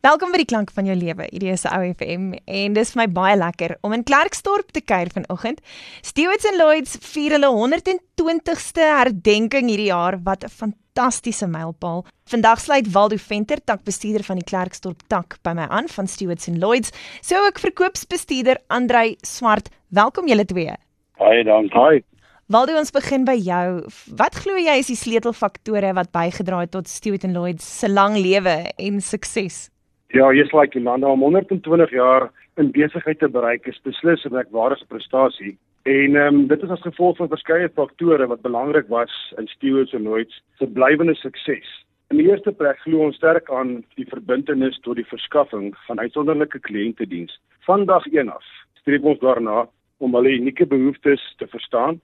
Welkom by die klank van jou lewe. Hierdie is Ou FM en dis vir my baie lekker om in Klerksdorp te kuier vanoggend. Stewards and Lloyds vier hulle 120ste herdenking hierdie jaar wat 'n fantastiese mylpaal. Vandag sluit Waldo Venter, takbestuurder van die Klerksdorp tak by my aan van Stewards and Lloyds, so ook verkoopsbestuurder Andrei Swart. Welkom julle twee. Baie dankie. Hi. Waldo, ons begin by jou. Wat glo jy is die sleutelfaktore wat bygedra het tot Stewards and Lloyds se lang lewe en sukses? Ja, jy's like Jolanda om 120 jaar in besigheid te bereik is beslis 'n merkwaardige prestasie. En ehm um, dit is as gevolg van verskeie faktore wat belangrik was in Stewards and Lloyds se blywende sukses. In die eerste plek glo ons sterk aan die verbintenis tot die verskaffing van uitsonderlike kliëntediens. Van dag 1 af streef ons daarna om hulle unieke behoeftes te verstaan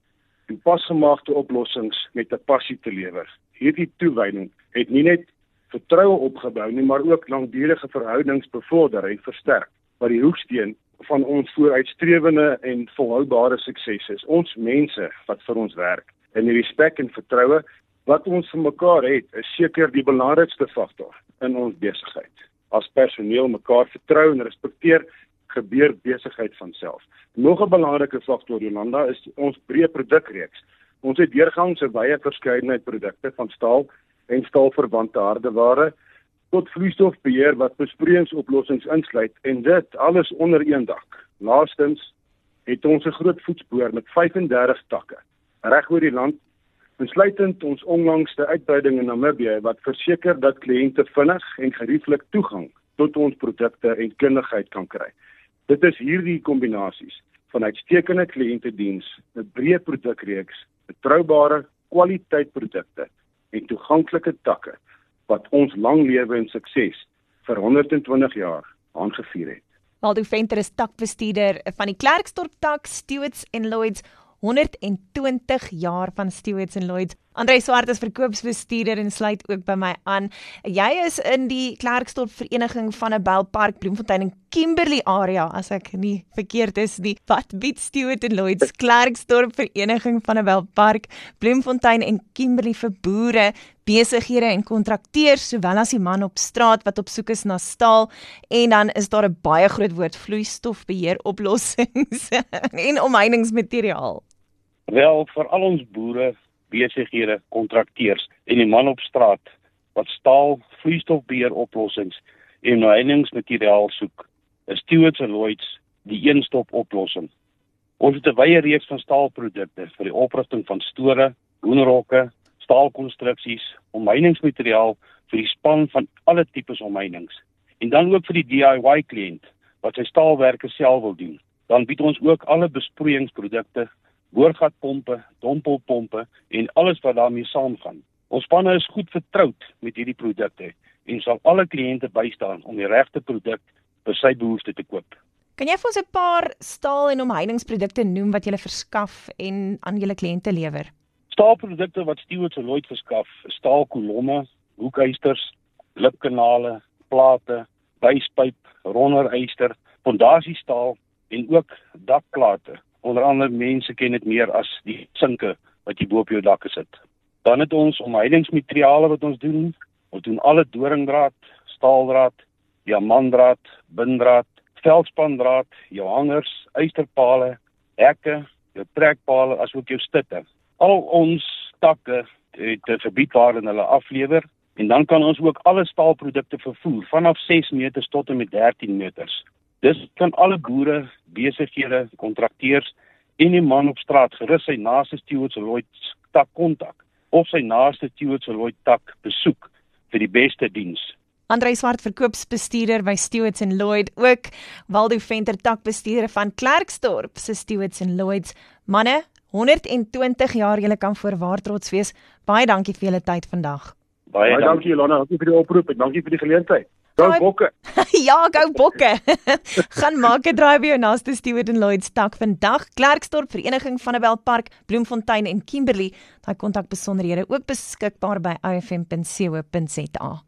en pasgemaakte oplossings met 'n passie te lewer. Hierdie toewyding het nie net vertroue opgebou nie, maar ook langdurige verhoudings bevorder en versterk wat die hoeksteen van ons vooruitstrewende en volhoubare sukses is. Ons mense wat vir ons werk en die respek en vertroue wat ons vir mekaar het, is seker die belangrikste faktor in ons besigheid. As personeel mekaar vertrou en respekteer, gebeur besigheid van self. Nog 'n belangrike faktor, Jolanda, is ons breë produkreeks. Ons het deurgangs 'n wye verskeidenheid produkte van staal en staalverwante hardeware tot vloeistofbeheer wat besproeiingsoplossings insluit en dit alles onder een dak. Laastens het ons 'n groot voetspoor met 35 takke reg oor die land insluitend ons onlangste uitbreiding in Namibië wat verseker dat kliënte vinnig en gerieflik toegang tot ons produkte en kundigheid kan kry. Dit is hierdie kombinasies van uitstekende kliëntediens, 'n breë produkreeks, betroubare kwaliteitprodukte en toeganklike takke wat ons lang lewe en sukses vir 120 jaar aangevier het. Waldo Venter is takbestuurder van die Klerksdorp tak Stewards and Lloyds 120 jaar van Stewards and Lloyds. Andre Swart is verkoopsbestuurder en sluit ook by my aan. Jy is in die Klerksdorp Vereniging van 'n Belpark Bloemfontein en Kimberley area as ek nie verkeerd is nie. Wat bied Stewards and Lloyds Klerksdorp Vereniging van 'n Belpark Bloemfontein en Kimberley vir boere, besighede en kontrakteurs sowel as die man op straat wat op soek is na staal en dan is daar 'n baie groot woord vloeistofbeheer oplossings en omheiningsmateriaal. Wel vir al ons boere, besighede, kontrakteurs en die man op straat wat staal, vloeistofbeheer oplossings en omheiningsmateriaal soek, is Stewards and Lloyds die een-stop oplossing. Ons het 'n wye reeks van staalprodukte vir die oprigting van store, hoenderhokke, staalkonstruksies, omheiningsmateriaal vir die span van alle tipes omheinings en dan ook vir die DIY kliënt wat sy staalwerke self wil doen. Dan bied ons ook alle besproeiingsprodukte boorgatpompe, dompelpompe en alles wat daarmee saamgaan. Ons spanne is goed vertroud met hierdie produkte en sal alle kliënte bystaan om die regte produk vir sy behoeftes te koop. Kan jy vir ons 'n paar staal- en omheiningsprodukte noem wat jy verskaf en aan julle kliënte lewer? Staalprodukte wat Stewards Lloyd verskaf, staalkolomme, hoekysters, lipkanale, plate, byspyp, ronderyster, fondasiestaal en ook dakplate onder andere mense ken dit meer as die sinke wat jy bo op jou dak gesit. Dan het ons omheidingsmateriale wat ons doen. Ons doen alle doringdraad, staaldraad, diamantdraad, bindraad, veldspandraad, jou hangers, eysterpale, hekke, jou trekpale asook jou stitte. Al ons takke het 'n gebied waarin hulle aflewer en dan kan ons ook alle staalprodukte vervoer vanaf 6 meters tot en met 13 meters. Dis kan alle boere, besighede, kontrakteurs en die man op straat gerus sy naaste Stewards Lloyd tak kontak of sy naaste Stewards Lloyd tak besoek vir die beste diens. Andrei Swart verkoopsbestuurder by Stewards and Lloyd ook Waldo Venter takbestuurder van Klerksdorp se Stewards and Lloyds manne 120 jaar julle kan voorwaar trots wees. Baie dankie vir julle tyd vandag. Baie, Baie dankie Ilona, dankie vir die oproep en dankie vir die geleentheid. Gou bokke. ja, gou bokke. Gaan maak 'n draai by jou naaste Stewart and Lloyd stak vandag. Klerksdorp Vereniging van 'n Belpark, Bloemfontein en Kimberley. Daai kontakbesonderhede ook beskikbaar by ifm.co.za.